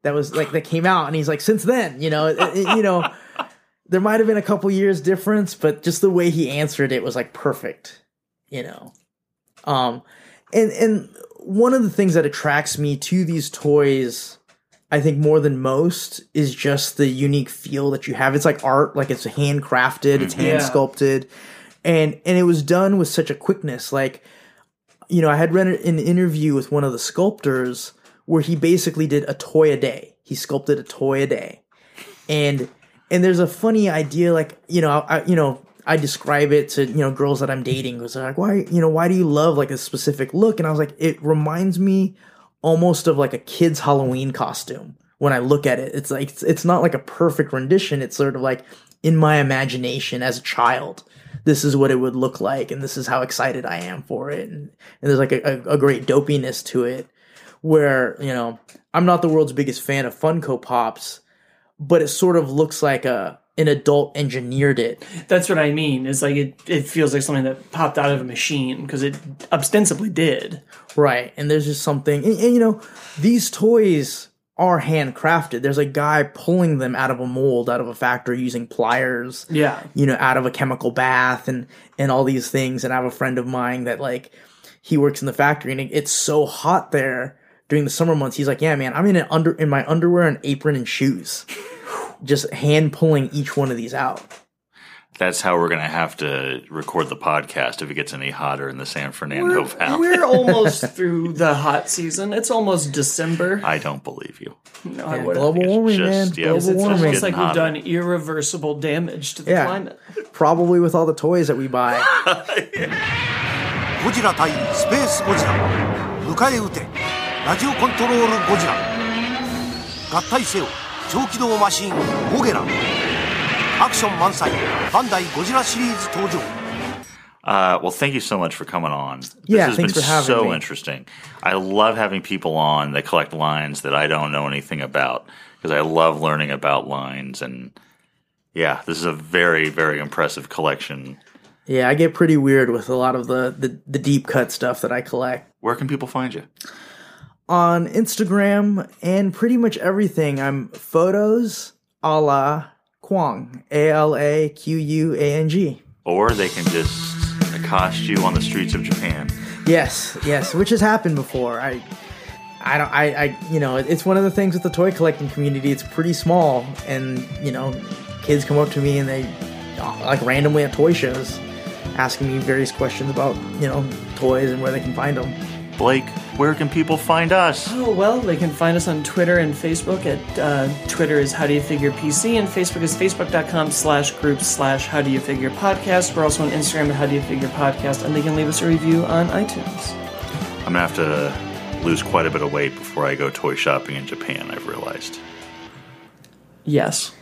that was like that came out? And he's like since then you know? It, it- you know there might have been a couple years difference but just the way he answered it was like perfect you know um and and one of the things that attracts me to these toys I think more than most is just the unique feel that you have. It's like art, like it's handcrafted, it's hand Yeah. sculpted, and and it was done with such a quickness. Like, you know, I had read an interview with one of the sculptors where he basically did a toy a day. He sculpted a toy a day, and and there's a funny idea, like you know, I you know. I describe it to you know girls that I'm dating they're like, why you know why do you love like a specific look? And I was like, it reminds me almost of like a kid's Halloween costume when I look at it. It's like it's, it's not like a perfect rendition. It's sort of like in my imagination as a child. This is what it would look like, and this is how excited I am for it. And, and there's like a, a, a great dopiness to it, where you know I'm not the world's biggest fan of Funko Pops, but it sort of looks like a an adult engineered it. That's what I mean. It's like it, it feels like something that popped out of a machine because it ostensibly did. Right. And there's just something, and, and, you know, these toys are handcrafted. There's a guy pulling them out of a mold, out of a factory using pliers, Yeah. you know, out of a chemical bath and, and all these things. And I have a friend of mine that like, he works in the factory and it, it's so hot there during the summer months. He's like, yeah, man, I'm in an under, in my underwear and apron and shoes, just hand pulling each one of these out. That's how we're going to have to record the podcast if it gets any hotter in the San Fernando We're, Valley. we're almost through the hot season. It's almost December. I don't believe you. No, I Yeah, wouldn't. global warming, just- man. yeah, global it's It's warming. almost like getting we've hotter. done irreversible damage to the Yeah. climate. Probably with all the toys that we buy. ゴジラ対スペースゴジラ迎え撃て ラジオコントロールゴジラ合体せよ超機動マシンゴゲラアクション満載バンダイゴジラシリーズ登場 Uh, well, thank you so much for coming on. This Yeah, has thanks been for having so me. interesting. I love having people on that collect lines that I don't know anything about because I love learning about lines. And yeah, this is a very, very impressive collection. Yeah, I get pretty weird with a lot of the, the, the deep cut stuff that I collect. Where can people find you? On Instagram and pretty much everything, I'm photos a la Kwang. A L A Q U A N G. Or they can just accost you on the streets of Japan. Yes, yes, which has happened before. I I don't I, I you know, it's one of the things with the toy collecting community, it's pretty small and, you know, kids come up to me and they like randomly at toy shows asking me various questions about, you know, toys and where they can find them. Blake, where can people find us? Oh, well, they can find us on Twitter and Facebook. At uh, Twitter is How Do You Figure PC, and Facebook is facebook.com slash groups slash How Do You Figure Podcast. We're also on Instagram at How Do You Figure Podcast, and they can leave us a review on iTunes. I'm going to have to lose quite a bit of weight before I go toy shopping in Japan, I've realized. Yes.